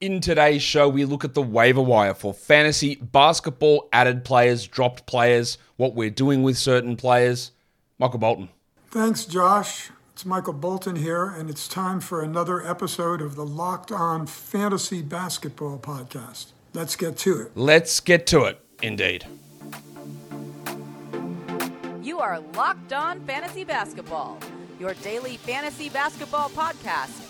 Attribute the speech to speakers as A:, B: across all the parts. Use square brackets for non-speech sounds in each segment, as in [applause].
A: In today's show, we look at the waiver wire for fantasy basketball, added players, dropped players, what we're doing with certain players. Michael Bolton.
B: Thanks, Josh. It's Michael Bolton here, and it's time for another episode of the Locked On Fantasy Basketball Podcast. Let's get to it.
A: Let's get to it, indeed.
C: You are Locked On Fantasy Basketball, your daily fantasy basketball podcast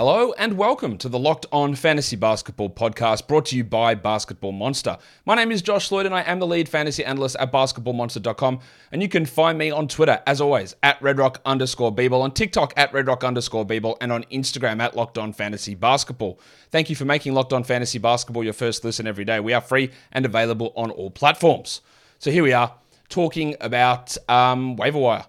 A: Hello and welcome to the Locked On Fantasy Basketball podcast brought to you by Basketball Monster. My name is Josh Lloyd and I am the lead fantasy analyst at basketballmonster.com. And you can find me on Twitter, as always, at redrock underscore Beeble, on TikTok at redrock underscore Beeble, and on Instagram at Locked On Fantasy Basketball. Thank you for making Locked On Fantasy Basketball your first listen every day. We are free and available on all platforms. So here we are talking about um, waiver wire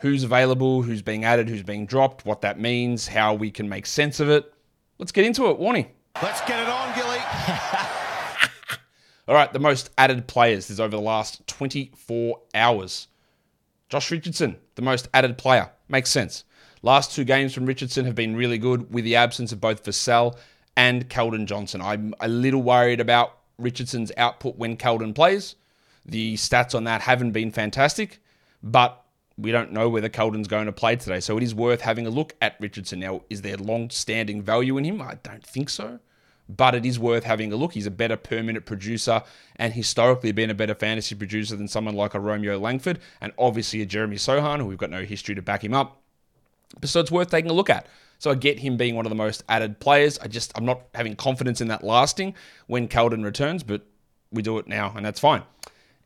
A: who's available, who's being added, who's being dropped, what that means, how we can make sense of it. Let's get into it. Warning.
D: Let's get it on, Gilly. [laughs]
A: All right, the most added players is over the last 24 hours. Josh Richardson, the most added player. Makes sense. Last two games from Richardson have been really good with the absence of both Vassell and Keldon Johnson. I'm a little worried about Richardson's output when Keldon plays. The stats on that haven't been fantastic, but we don't know whether Keldon's going to play today. So it is worth having a look at Richardson. Now, is there long standing value in him? I don't think so. But it is worth having a look. He's a better per minute producer and historically been a better fantasy producer than someone like a Romeo Langford and obviously a Jeremy Sochan, who we've got no history to back him up. So it's worth taking a look at. So I get him being one of the most added players. I just, I'm not having confidence in that lasting when Keldon returns, but we do it now and that's fine.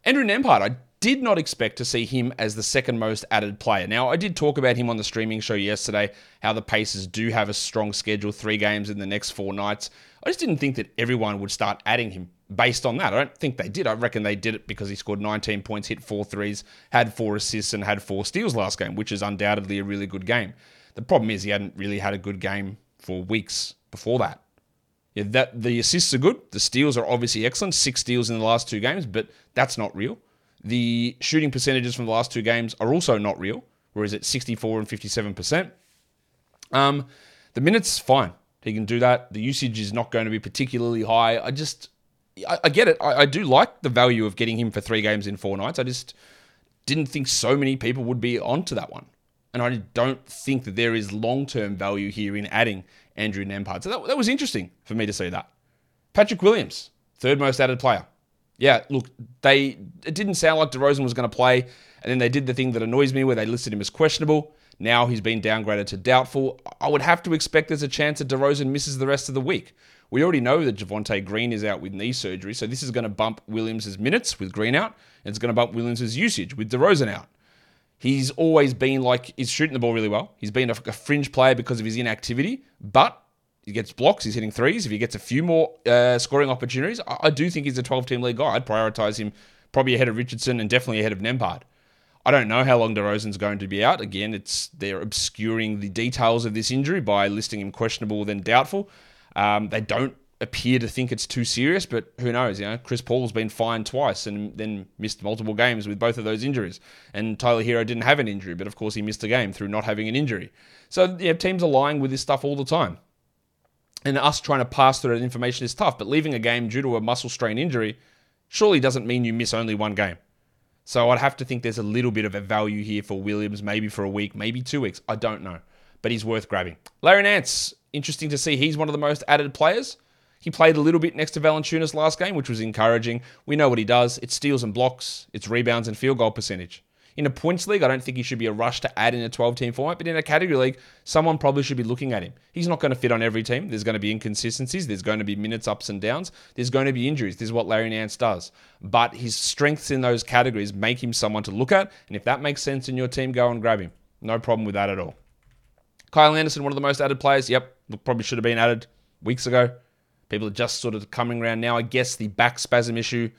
A: Andrew Nembhard, I did not expect to see him as the second most added player. Now, I did talk about him on the streaming show yesterday, how the Pacers do have a strong schedule, three games in the next four nights. I just didn't think that everyone would start adding him based on that. I don't think they did. I reckon they did it because he scored 19 points, hit four threes, had four assists, and had four steals last game, which is undoubtedly a really good game. The problem is he hadn't really had a good game for weeks before that. Yeah, that the assists are good. The steals are obviously excellent. Six steals in the last two games, but that's not real. The shooting percentages from the last two games are also not real, whereas it's 64 and 57%. Um, the minutes, fine. He can do that. The usage is not going to be particularly high. I just, I, I get it. I, I, do like the value of getting him for three games in four nights. I just didn't think so many people would be onto that one. And I don't think that there is long term value here in adding Andrew Nembhard. So that, that was interesting for me to see that. Patrick Williams, third most added player yeah, look, they it didn't sound like DeRozan was going to play, and then they did the thing that annoys me where they listed him as questionable. Now he's been downgraded to doubtful. I would have to expect there's a chance that DeRozan misses the rest of the week. We already know that Javonte Green is out with knee surgery, so this is going to bump Williams' minutes with Green out, and it's going to bump Williams' usage with DeRozan out. He's always been like he's shooting the ball really well. He's been a, a fringe player because of his inactivity, but he gets blocks, he's hitting threes. If he gets a few more uh, scoring opportunities, I, I, do think he's a 12 team league guy. I'd prioritize him probably ahead of Richardson and definitely ahead of Nembhard. I don't know how long DeRozan's going to be out. Again, it's they're obscuring the details of this injury by listing him questionable then doubtful. Um, they don't appear to think it's too serious, but who knows? You know, Chris Paul's been fined twice and then missed multiple games with both of those injuries. And Tyler Herro didn't have an injury, but of course he missed a game through not having an injury. So yeah, teams are lying with this stuff all the time and us trying to pass through that information is tough. But leaving a game due to a muscle strain injury surely doesn't mean you miss only one game. So I'd have to think there's a little bit of a value here for Williams, maybe for a week, maybe two weeks. I don't know. But he's worth grabbing. Larry Nance, interesting to see. He's one of the most added players. He played a little bit next to Valanciunas last game, which was encouraging. We know what he does. It's steals and blocks, it's rebounds and field goal percentage. In a points league, I don't think he should be a rush to add in a 12 team format, but in a category league, someone probably should be looking at him. He's not going to fit on every team. There's going to be inconsistencies. There's going to be minutes ups and downs. There's going to be injuries. This is what Larry Nance does. But his strengths in those categories make him someone to look at. And if that makes sense in your team, go and grab him. No problem with that at all. Kyle Anderson, one of the most added players. Yep, probably should have been added weeks ago. People are just sort of coming around now. I guess the back spasm issue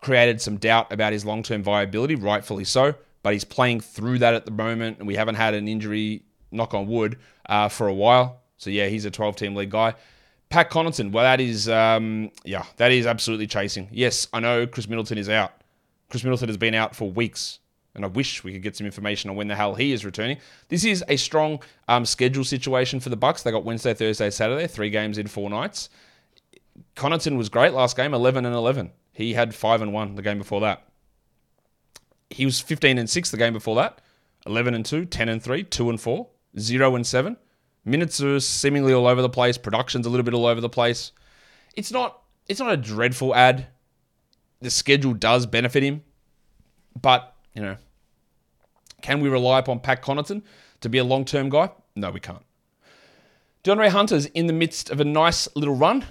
A: created some doubt about his long term viability, rightfully so but he's playing through that at the moment, and we haven't had an injury, knock on wood, uh, for a while. So yeah, he's a 12 team league guy. Pat Connaughton, well, that is, um, yeah, that is absolutely chasing. Yes, I know Khris Middleton is out, Khris Middleton has been out for weeks, and I wish we could get some information on when the hell he is returning. This is a strong um, schedule situation for the Bucks. They got Wednesday, Thursday, Saturday, three games in four nights. Connaughton was great last game, 11 and 11. He had 5 and 1 the game before that. He was 15 and 6 the game before that. 11 and 2, 10 and 3, 2 and 4, 0 and 7. Minutes are seemingly all over the place, production's a little bit all over the place. It's not it's not a dreadful ad. The schedule does benefit him, but, you know, can we rely upon Pat Connaughton to be a long-term guy? No, we can't. DeAndre Hunter's in the midst of a nice little run.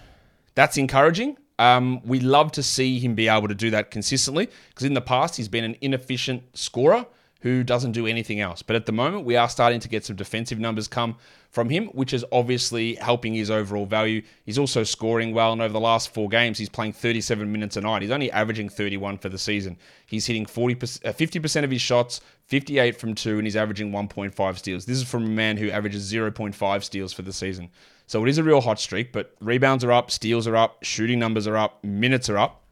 A: That's encouraging. Um, we love to see him be able to do that consistently because in the past he's been an inefficient scorer who doesn't do anything else. But at the moment, we are starting to get some defensive numbers come from him, which is obviously helping his overall value. He's also scoring well, and over the last four games, he's playing 37 minutes a night. He's only averaging 31 for the season. He's hitting 40 50% uh, of his shots, 58 from two, and he's averaging 1.5 steals. This is from a man who averages 0.5 steals for the season. So it is a real hot streak, but rebounds are up, steals are up, shooting numbers are up, minutes are up.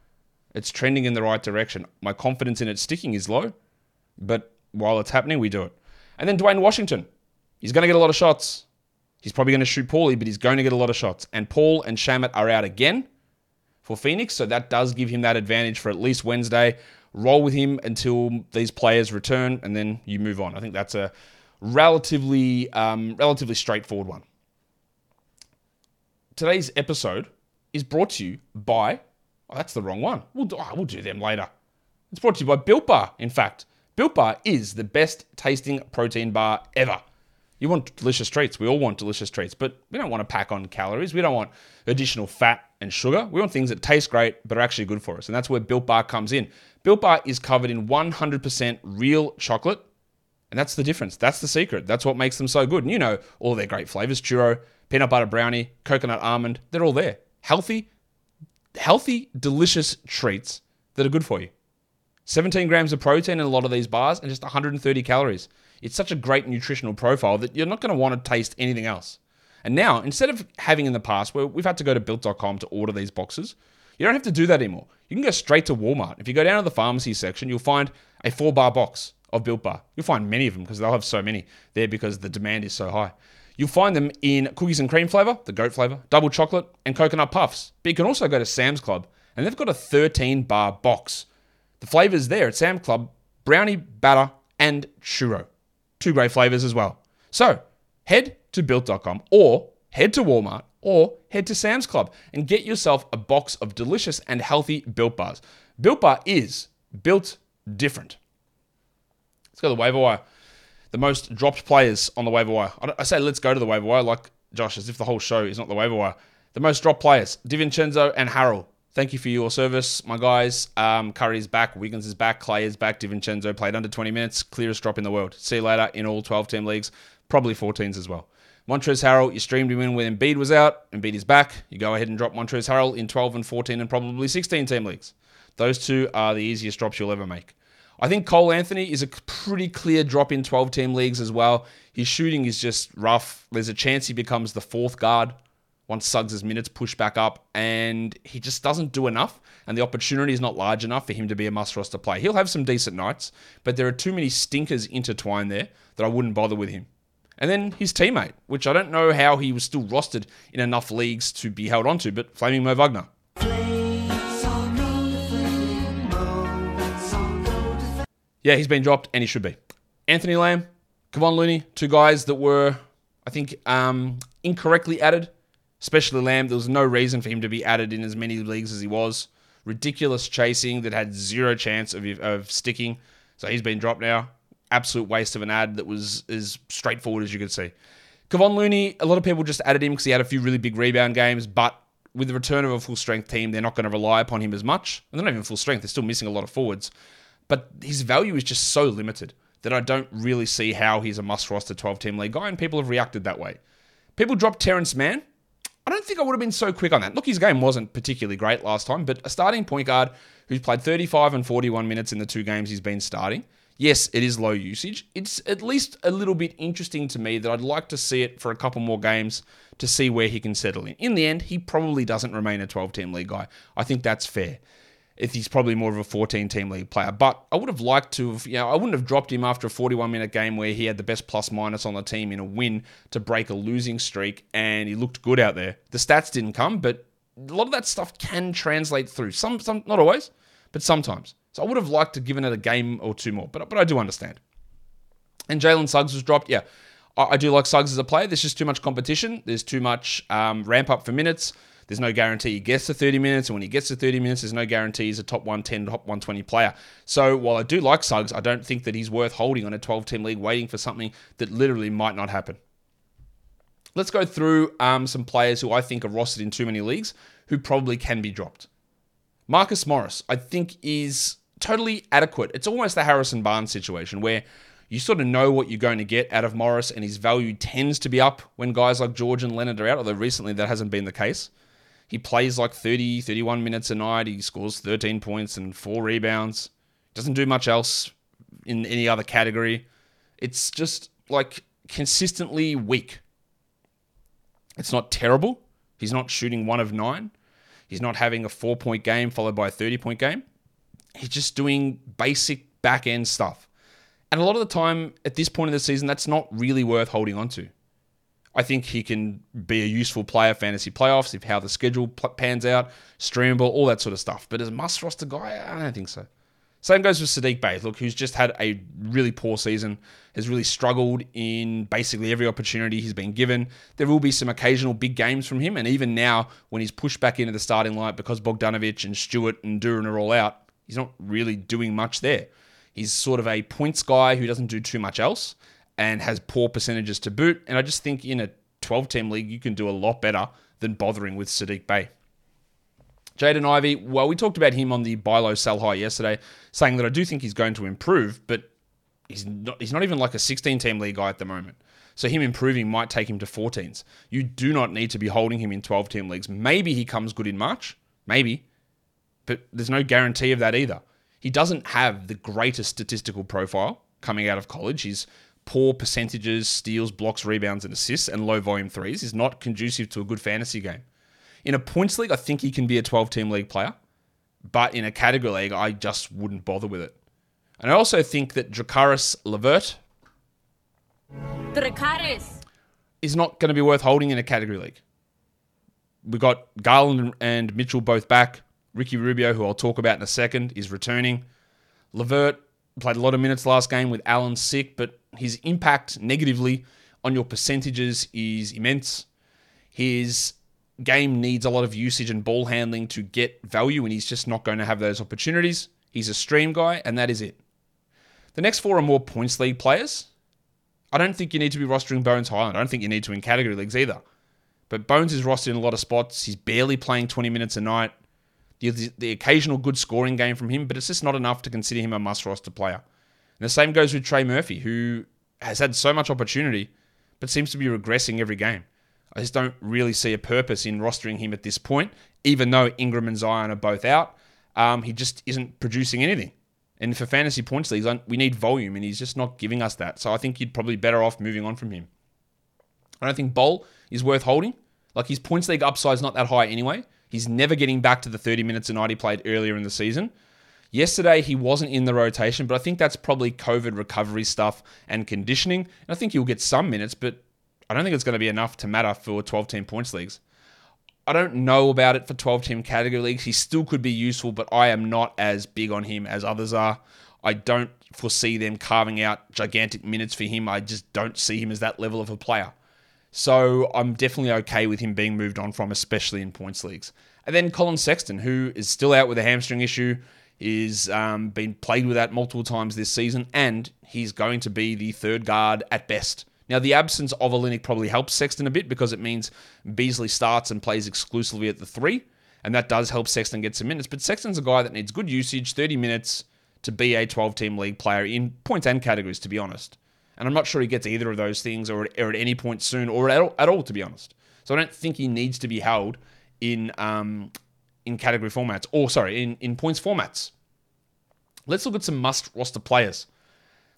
A: It's trending in the right direction. My confidence in it sticking is low, but while it's happening, we do it. And then Duane Washington. He's going to get a lot of shots. He's probably going to shoot poorly, but he's going to get a lot of shots. And Paul and Shamet are out again for Phoenix, so that does give him that advantage for at least Wednesday. Roll with him until these players return, and then you move on. I think that's a relatively um, relatively straightforward one. Today's episode is brought to you by. Oh, that's the wrong one. We'll do, oh, we'll do them later. It's brought to you by Built Bar. In fact, Built Bar is the best tasting protein bar ever. You want delicious treats. We all want delicious treats, but we don't want to pack on calories. We don't want additional fat and sugar. We want things that taste great but are actually good for us. And that's where Built Bar comes in. Built Bar is covered in 100% real chocolate. And that's the difference. That's the secret. That's what makes them so good. And you know all their great flavors churro, peanut butter brownie, coconut almond, they're all there. Healthy, healthy, delicious treats that are good for you. 17 grams of protein in a lot of these bars and just 130 calories. It's such a great nutritional profile that you're not going to want to taste anything else. And now, instead of having in the past where we've had to go to built.com to order these boxes, you don't have to do that anymore. You can go straight to Walmart. If you go down to the pharmacy section, you'll find a four bar box of Built Bar. You'll find many of them because they'll have so many there because the demand is so high. You'll find them in cookies and cream flavor, the goat flavor, double chocolate, and coconut puffs. But you can also go to Sam's Club and they've got a 13 bar box. The flavors there at Sam's Club brownie, batter, and churro. Two great flavors as well. So head to built.com or head to Walmart or head to Sam's Club and get yourself a box of delicious and healthy built bars. Built Bar is built different. Let's go to the waiver wire. The most dropped players on the waiver wire. I say let's go to the waiver wire like Josh, as if the whole show is not the waiver wire. The most dropped players: DiVincenzo and Harrell. Thank you for your service, my guys. Um, Curry's back, Wiggins is back, Clay is back, DiVincenzo played under 20 minutes, clearest drop in the world. See you later in all 12 team leagues, probably 14s as well. Montrezl Harrell, you streamed him in when Embiid was out. Embiid is back. You go ahead and drop Montrezl Harrell in 12 and 14 and probably 16 team leagues. Those two are the easiest drops you'll ever make. I think Cole Anthony is a pretty clear drop in 12 team leagues as well. His shooting is just rough. There's a chance he becomes the fourth guard once Suggs' minutes push back up, and he just doesn't do enough. And the opportunity is not large enough for him to be a must roster play. He'll have some decent nights, but there are too many stinkers intertwined there that I wouldn't bother with him. And then his teammate, which I don't know how he was still rostered in enough leagues to be held onto, but Flaming Mo Wagner. Yeah, he's been dropped, and he should be. Anthony Lamb, Kevon Looney, two guys that were, I think, um, incorrectly added. Especially Lamb, there was no reason for him to be added in as many leagues as he was. Ridiculous chasing that had zero chance of, of sticking. So he's been dropped now. Absolute waste of an ad that was as straightforward as you could see. Kevon Looney, a lot of people just added him because he had a few really big rebound games, but with the return of a full strength team, they're not going to rely upon him as much. And they're not even full strength, they're still missing a lot of forwards. But his value is just so limited that I don't really see how he's a must roster 12 team league guy, and people have reacted that way. People dropped Terance Mann. I don't think I would have been so quick on that. Look, his game wasn't particularly great last time, but a starting point guard who's played 35 and 41 minutes in the two games he's been starting. Yes, it is low usage. It's at least a little bit interesting to me that I'd like to see it for a couple more games to see where he can settle in. In the end, he probably doesn't remain a 12 team league guy. I think that's fair. If he's probably more of a 14 team league player. But I would have liked to have, you know, I wouldn't have dropped him after a 41 minute game where he had the best plus minus on the team in a win to break a losing streak and he looked good out there. The stats didn't come, but a lot of that stuff can translate through. Some, some, not always, but sometimes. So I would have liked to have given it a game or two more, but but I do understand. And Jalen Suggs was dropped. Yeah, I, I, do like Suggs as a player. There's just too much competition. There's too much um, ramp up for minutes. There's no guarantee he gets to 30 minutes, and when he gets to 30 minutes, there's no guarantee he's a top 110, top 120 player. So while I do like Suggs, I don't think that he's worth holding on a 12 team league waiting for something that literally might not happen. Let's go through um, some players who I think are rostered in too many leagues who probably can be dropped. Marcus Morris, I think, is totally adequate. It's almost the Harrison Barnes situation where you sort of know what you're going to get out of Morris, and his value tends to be up when guys like George and Leonard are out, although recently that hasn't been the case. He plays like 30, 31 minutes a night. He scores 13 points and four rebounds. Doesn't do much else in any other category. It's just like consistently weak. It's not terrible. He's not shooting one of nine. He's not having a four point game followed by a 30 point game. He's just doing basic back end stuff. And a lot of the time at this point of the season, that's not really worth holding on to. I think he can be a useful player fantasy playoffs if how the schedule pans out, streamable, all that sort of stuff. But as a must roster guy, I don't think so. Same goes with Saddiq Bey, look, who's just had a really poor season, has really struggled in basically every opportunity he's been given. There will be some occasional big games from him, and even now, when he's pushed back into the starting lineup because Bogdanovic and Stewart and Duren are all out, he's not really doing much there. He's sort of a points guy who doesn't do too much else and has poor percentages to boot. And I just think in a 12 team league, you can do a lot better than bothering with Saddiq Bey. Jaden Ivey, well, we talked about him on the buy low, sell high yesterday, saying that I do think he's going to improve, but he's not, he's not even like a 16 team league guy at the moment. So him improving might take him to 14s. You do not need to be holding him in 12 team leagues. Maybe he comes good in March, maybe, but there's no guarantee of that either. He doesn't have the greatest statistical profile coming out of college. He's poor percentages, steals, blocks, rebounds, and assists, and low volume threes is not conducive to a good fantasy game. In a points league, I think he can be a 12 team league player, but in a category league, I just wouldn't bother with it. And I also think that Drakaris Levert is not going to be worth holding in a category league. We've got Garland and Mitchell both back. Ricky Rubio, who I'll talk about in a second, is returning. Levert played a lot of minutes last game with Allen sick, but his impact negatively on your percentages is immense. His game needs a lot of usage and ball handling to get value, and he's just not going to have those opportunities. He's a stream guy, and that is it. The next four are more points league players. I don't think you need to be rostering Bones Hyland. I don't think you need to in category leagues either. But Bones is rostered in a lot of spots. He's barely playing 20 minutes a night. The, the, the occasional good scoring game from him, but it's just not enough to consider him a must roster player. And the same goes with Trey Murphy, who has had so much opportunity, but seems to be regressing every game. I just don't really see a purpose in rostering him at this point, even though Ingram and Zion are both out. Um, he just isn't producing anything. And for fantasy points leagues, we need volume, and he's just not giving us that. So I think you'd probably better off moving on from him. I don't think Bol is worth holding. Like his points league upside is not that high anyway. He's never getting back to the 30 minutes a night he played earlier in the season. Yesterday, he wasn't in the rotation, but I think that's probably COVID recovery stuff and conditioning. And I think he'll get some minutes, but I don't think it's going to be enough to matter for 12 team points leagues. I don't know about it for 12 team category leagues. He still could be useful, but I am not as big on him as others are. I don't foresee them carving out gigantic minutes for him. I just don't see him as that level of a player. So I'm definitely okay with him being moved on from, especially in points leagues. And then Collin Sexton, who is still out with a hamstring issue, is um, been played with that multiple times this season, and he's going to be the third guard at best. Now, the absence of Olynyk probably helps Sexton a bit because it means Beasley starts and plays exclusively at the three, and that does help Sexton get some minutes. But Sexton's a guy that needs good usage, 30 minutes to be a 12 team league player in points and categories, to be honest. And I'm not sure he gets either of those things or, or at any point soon or at all, at all, to be honest. So I don't think he needs to be held in um, in category formats, or sorry, in, in points formats. Let's look at some must roster players.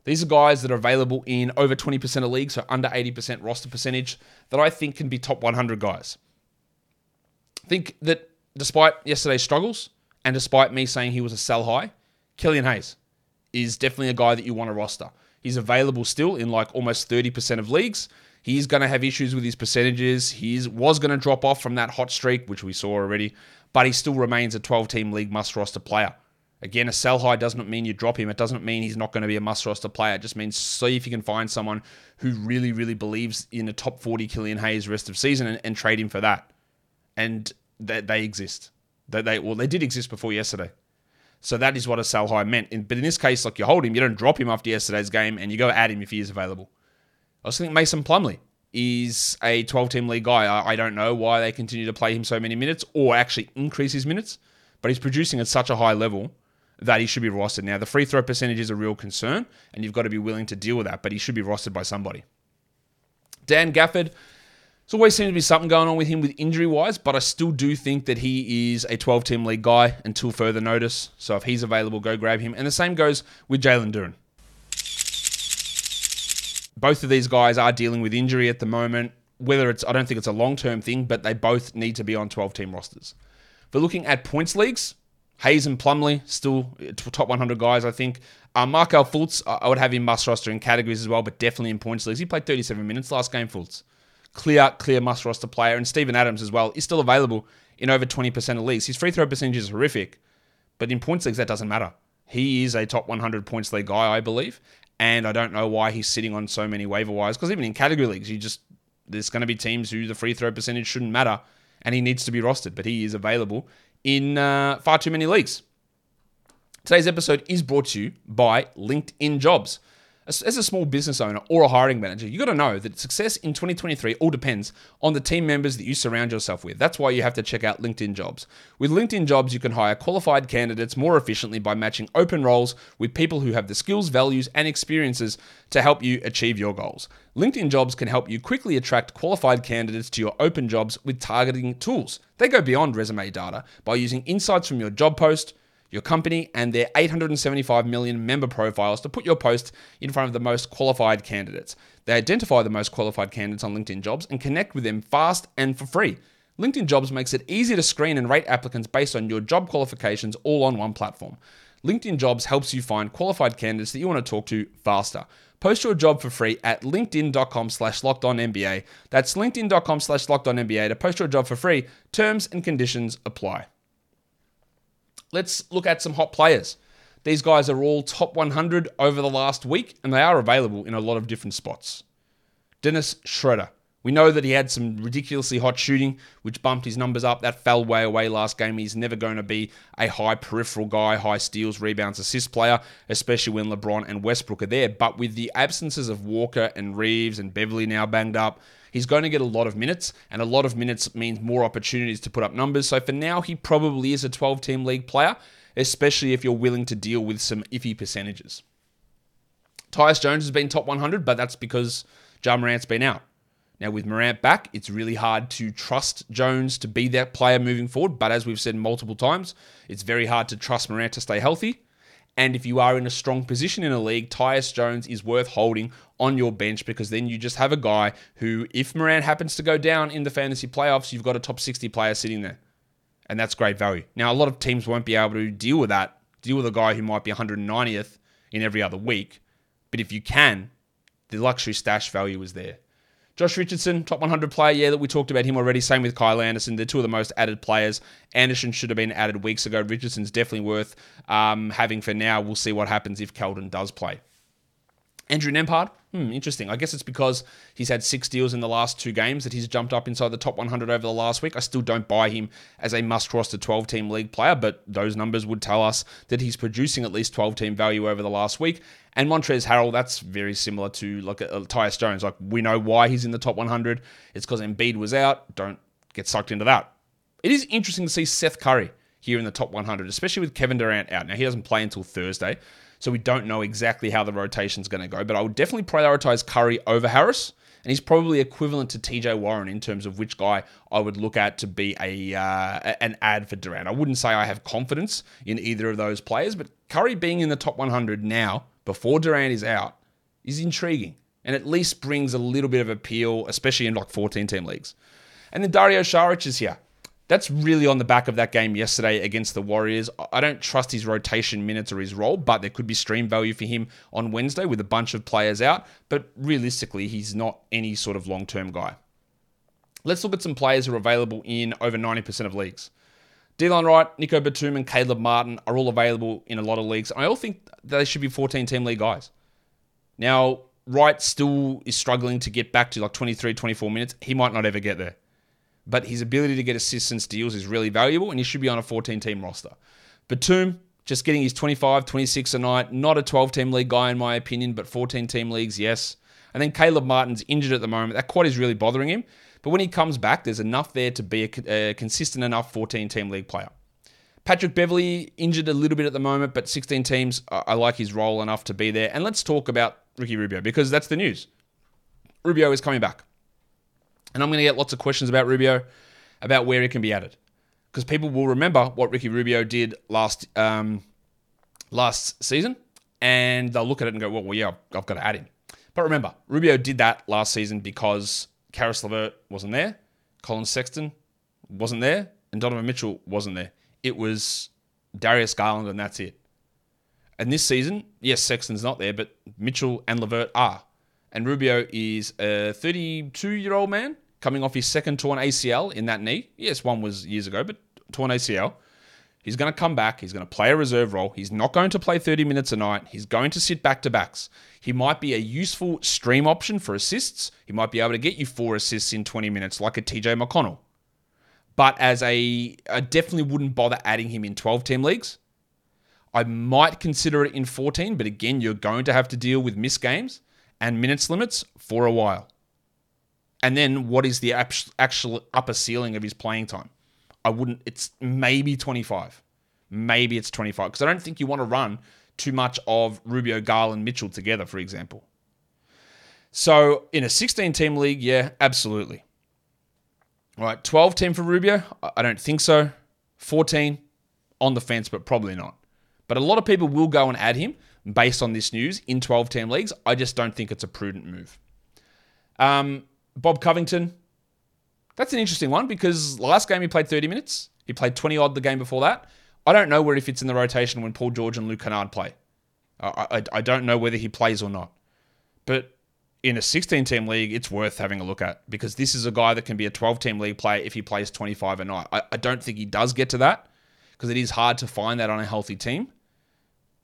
A: These are guys that are available in over 20% of leagues, so under 80% roster percentage, that I think can be top 100 guys. I think that despite yesterday's struggles and despite me saying he was a sell high, Killian Hayes is definitely a guy that you want to roster. He's available still in like almost 30% of leagues. He's going to have issues with his percentages. He was going to drop off from that hot streak, which we saw already, but he still remains a 12 team league must roster player. Again, a sell high doesn't mean you drop him. It doesn't mean he's not going to be a must roster player. It just means see if you can find someone who really, really believes in a top 40 Killian Hayes rest of season and, and trade him for that. And they, they exist. They, they well, they did exist before yesterday. So that is what a sell high meant. In, but in this case, like you hold him, you don't drop him after yesterday's game, and you go add him if he is available. I also think Mason Plumlee is a 12 team league guy. I, I don't know why they continue to play him so many minutes or actually increase his minutes, but he's producing at such a high level that he should be rostered. Now, the free throw percentage is a real concern, and you've got to be willing to deal with that, but he should be rostered by somebody. Dan Gafford, there's always seems to be something going on with him with injury wise, but I still do think that he is a 12 team league guy until further notice. So if he's available, go grab him. And the same goes with Jalen Duren. Both of these guys are dealing with injury at the moment. Whether it's, I don't think it's a long term thing, but they both need to be on 12 team rosters. For looking at points leagues, Hayes and Plumlee, still top 100 guys, I think. Uh, Markelle Fultz, I would have him must roster in categories as well, but definitely in points leagues. He played 37 minutes last game, Fultz. Clear, clear must roster player. And Steven Adams as well is still available in over 20% of leagues. His free throw percentage is horrific, but in points leagues, that doesn't matter. He is a top 100 points league guy, I believe. And I don't know why he's sitting on so many waiver wires, because even in category leagues, you just there's going to be teams who the free throw percentage shouldn't matter, and he needs to be rostered, but he is available in uh, far too many leagues. Today's episode is brought to you by LinkedIn Jobs. As, a small business owner or a hiring manager, you got to know that success in 2023 all depends on the team members that you surround yourself with. That's why you have to check out LinkedIn Jobs. With LinkedIn Jobs, you can hire qualified candidates more efficiently by matching open roles with people who have the skills, values, and experiences to help you achieve your goals. LinkedIn Jobs can help you quickly attract qualified candidates to your open jobs with targeting tools. They go beyond resume data by using insights from your job post your company, and their 875 million member profiles to put your post in front of the most qualified candidates. They identify the most qualified candidates on LinkedIn Jobs and connect with them fast and for free. LinkedIn Jobs makes it easy to screen and rate applicants based on your job qualifications all on one platform. LinkedIn Jobs helps you find qualified candidates that you want to talk to faster. Post your job for free at linkedin.com slash lockedonnba. That's linkedin.com slash lockedonnba to post your job for free. Terms and conditions apply. Let's look at some hot players. These guys are all top 100 over the last week, and they are available in a lot of different spots. Dennis Schroeder. We know that he had some ridiculously hot shooting, which bumped his numbers up. That fell way away last game. He's never going to be a high peripheral guy, high steals, rebounds, assist player, especially when LeBron and Westbrook are there. But with the absences of Walker and Reaves and Beverley now banged up, He's going to get a lot of minutes, and a lot of minutes means more opportunities to put up numbers. So for now, he probably is a 12 team league player, especially if you're willing to deal with some iffy percentages. Tyus Jones has been top 100, but that's because Ja Morant's been out. Now, with Morant back, it's really hard to trust Jones to be that player moving forward. But as we've said multiple times, it's very hard to trust Morant to stay healthy. And if you are in a strong position in a league, Tyus Jones is worth holding on your bench because then you just have a guy who, if Morant happens to go down in the fantasy playoffs, you've got a top 60 player sitting there. And that's great value. Now, a lot of teams won't be able to deal with that, deal with a guy who might be 190th in every other week. But if you can, the luxury stash value is there. Josh Richardson, top 100 player, yeah, that we talked about him already. Same with Kyle Anderson. They're two of the most added players. Anderson should have been added weeks ago. Richardson's definitely worth um, having for now. We'll see what happens if Keldon does play. Andrew Nembhard, hmm, interesting. I guess it's because he's had six deals in the last two games that he's jumped up inside the top 100 over the last week. I still don't buy him as a must roster 12 team league player, but those numbers would tell us that he's producing at least 12 team value over the last week. And Montrezl Harrell, that's very similar to like uh, Tyus Jones. Like we know why he's in the top 100. It's because Embiid was out. Don't get sucked into that. It is interesting to see Seth Curry here in the top 100, especially with Kevin Durant out. Now he doesn't play until Thursday, so we don't know exactly how the rotation is going to go. But I would definitely prioritize Curry over Harris, and he's probably equivalent to TJ Warren in terms of which guy I would look at to be a uh, an ad for Durant. I wouldn't say I have confidence in either of those players, but Curry being in the top 100 now before Durant is out is intriguing and at least brings a little bit of appeal, especially in like 14 team leagues. And then Dario Saric is here. That's really on the back of that game yesterday against the Warriors. I don't trust his rotation minutes or his role, but there could be stream value for him on Wednesday with a bunch of players out. But realistically, he's not any sort of long term guy. Let's look at some players who are available in over 90% of leagues. Delon Wright, Nico Batum, and Caleb Martin are all available in a lot of leagues. I all think they should be 14 team league guys. Now, Wright still is struggling to get back to like 23, 24 minutes. He might not ever get there but his ability to get assists and steals is really valuable, and he should be on a 14 team roster. Batum, just getting his 25, 26 a night, not a 12 team league guy in my opinion, but 14 team leagues, yes. And then Caleb Martin's injured at the moment. That quad is really bothering him. But when he comes back, there's enough there to be a, a uh, consistent enough 14 team league player. Patrick Beverley injured a little bit at the moment, but 16 teams, I like his role enough to be there. And let's talk about Ricky Rubio because that's the news. Rubio is coming back. And I'm going to get lots of questions about Rubio, about where he can be added, because people will remember what Ricky Rubio did last um, last season, and they'll look at it and go, "Well, well, yeah, I've got to add him." But remember, Rubio did that last season because Caris LeVert wasn't there, Collin Sexton wasn't there, and Donovan Mitchell wasn't there. It was Darius Garland, and that's it. And this season, yes, Sexton's not there, but Mitchell and LeVert are. And Rubio is a 32 year old man coming off his second torn ACL in that knee. Yes, one was years ago, but torn ACL. He's going to come back. He's going to play a reserve role. He's not going to play 30 minutes a night. He's going to sit back to backs. He might be a useful stream option for assists. He might be able to get you four assists in 20 minutes, like a TJ McConnell. But as a, I definitely wouldn't bother adding him in 12 team leagues. I might consider it in 14, but again, you're going to have to deal with missed games and minutes limits for a while. And then what is the actual upper ceiling of his playing time? I wouldn't, it's maybe 25. Maybe it's 25. Because I don't think you want to run too much of Rubio, Garland, Mitchell together, for example. So in a 16 team league, yeah, absolutely. All right, 12 team for Rubio? I don't think so. 14 on the fence, but probably not. But a lot of people will go and add him based on this news in 12 team leagues. I just don't think it's a prudent move. Um, Bob Covington, that's an interesting one because last game he played 30 minutes. He played 20 odd the game before that. I don't know where he fits in the rotation when Paul George and Luke Kennard play. I, I, I don't know whether he plays or not. But in a 16 team league, it's worth having a look at because this is a guy that can be a 12 team league player if he plays 25 a night. I, I don't think he does get to that because it is hard to find that on a healthy team,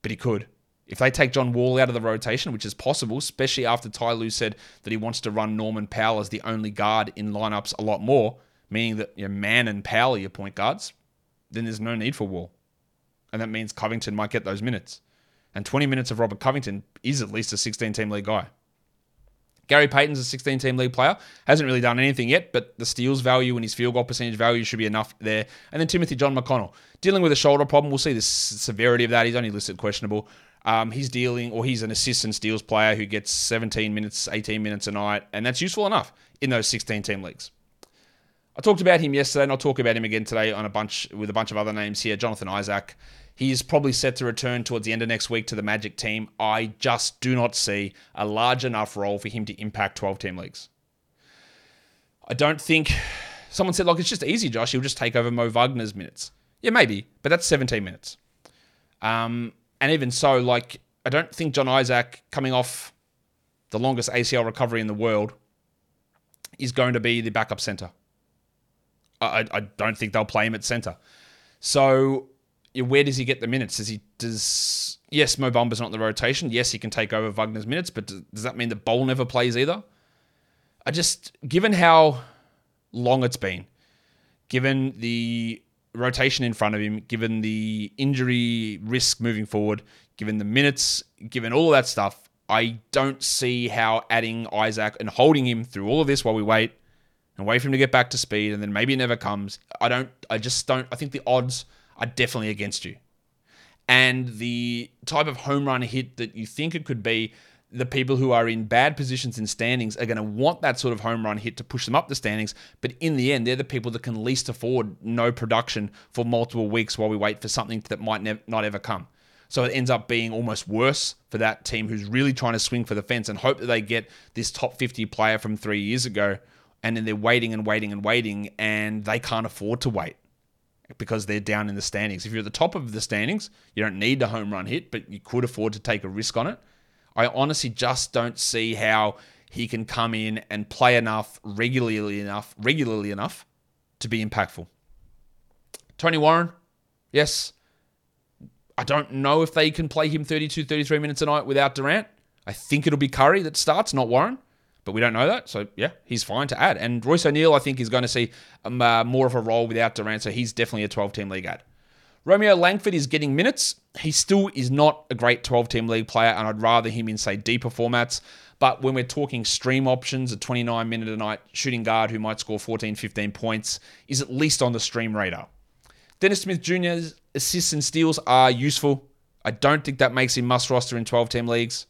A: but he could. If they take John Wall out of the rotation, which is possible, especially after Ty Lue said that he wants to run Norman Powell as the only guard in lineups a lot more, meaning that you know, Mann and Powell are your point guards, then there's no need for Wall. And that means Covington might get those minutes. And 20 minutes of Robert Covington is at least a 16 team league guy. Gary Payton's a 16 team league player. Hasn't really done anything yet, but the steals value and his field goal percentage value should be enough there. And then Timothy John McConnell, dealing with a shoulder problem. We'll see the severity of that. He's only listed questionable. Um, he's dealing, or he's an assistant steals player who gets 17 minutes, 18 minutes a night, and that's useful enough in those 16 team leagues. I talked about him yesterday, and I'll talk about him again today on a bunch with a bunch of other names here. Jonathan Isaac, he's probably set to return towards the end of next week to the Magic team. I just do not see a large enough role for him to impact 12 team leagues. I don't think someone said like it's just easy, Josh. He'll just take over Mo Wagner's minutes. Yeah, maybe, but that's 17 minutes. Um, and even so, like, I don't think John Isaac, coming off the longest ACL recovery in the world, is going to be the backup center. I, I don't think they'll play him at center. So where does he get the minutes? Does he does yes, Mo Bamba's not in the rotation. Yes, he can take over Wagner's minutes, but does that mean that Bol never plays either? I just given how long it's been, given the rotation in front of him, given the injury risk moving forward, given the minutes, given all that stuff, I don't see how adding Isaac and holding him through all of this while we wait and wait for him to get back to speed and then maybe it never comes. I don't, I just don't, I think the odds are definitely against you. And the type of home run hit that you think it could be, the people who are in bad positions in standings are going to want that sort of home run hit to push them up the standings. But in the end, they're the people that can least afford no production for multiple weeks while we wait for something that might ne- not ever come. So it ends up being almost worse for that team who's really trying to swing for the fence and hope that they get this top 50 player from three years ago and then they're waiting and waiting and waiting, and they can't afford to wait because they're down in the standings. If you're at the top of the standings, you don't need a home run hit, but you could afford to take a risk on it. I honestly just don't see how he can come in and play enough regularly enough, regularly enough to be impactful. Tony Warren, yes. I don't know if they can play him 32, 33 minutes a night without Durant. I think it'll be Curry that starts, not Warren, but we don't know that. So, yeah, he's fine to add. And Royce O'Neale, I think, is going to see um, uh, more of a role without Durant, so he's definitely a 12 team league. Romeo Langford is getting minutes. He still is not a great 12 team league player, and I'd rather him in, say, deeper formats. But when we're talking stream options, a 29 minute a night shooting guard who might score 14, 15 points is at least on the stream radar. Dennis Smith Jr.'s assists and steals are useful. I don't think that makes him must roster in 12 team leagues.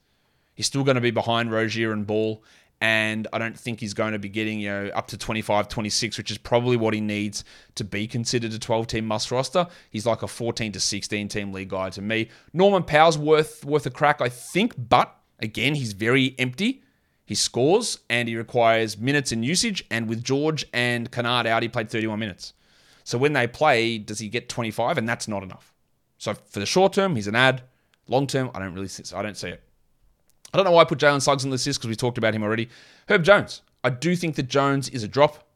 A: He's still going to be behind Rozier and Ball, and I don't think he's going to be getting you know up to 25, 26, which is probably what he needs to be considered a 12 team must roster. He's like a 14 to 16 team league guy to me. Norman Powell's worth worth a crack, I think, but again, he's very empty. He scores and he requires minutes and usage. And with George and Kennard out, he played 31 minutes. So when they play, does he get 25? And that's not enough. So for the short term, he's an ad. Long term, I don't really see, I don't see it. I don't know why I put Jalen Suggs on this list because we talked about him already. Herb Jones. I do think that Jones is a drop.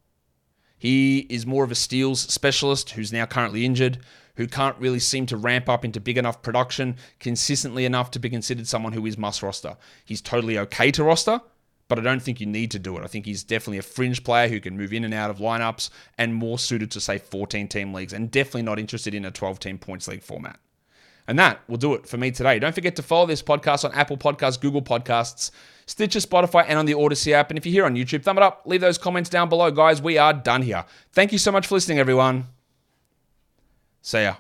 A: He is more of a steals specialist who's now currently injured, who can't really seem to ramp up into big enough production consistently enough to be considered someone who is must roster. He's totally okay to roster, but I don't think you need to do it. I think he's definitely a fringe player who can move in and out of lineups and more suited to, say, 14 team leagues, and definitely not interested in a 12 team points league format. And that will do it for me today. Don't forget to follow this podcast on Apple Podcasts, Google Podcasts, Stitcher, Spotify, and on the Odyssey app. And if you're here on YouTube, thumb it up, leave those comments down below. Guys, we are done here. Thank you so much for listening, everyone. See ya.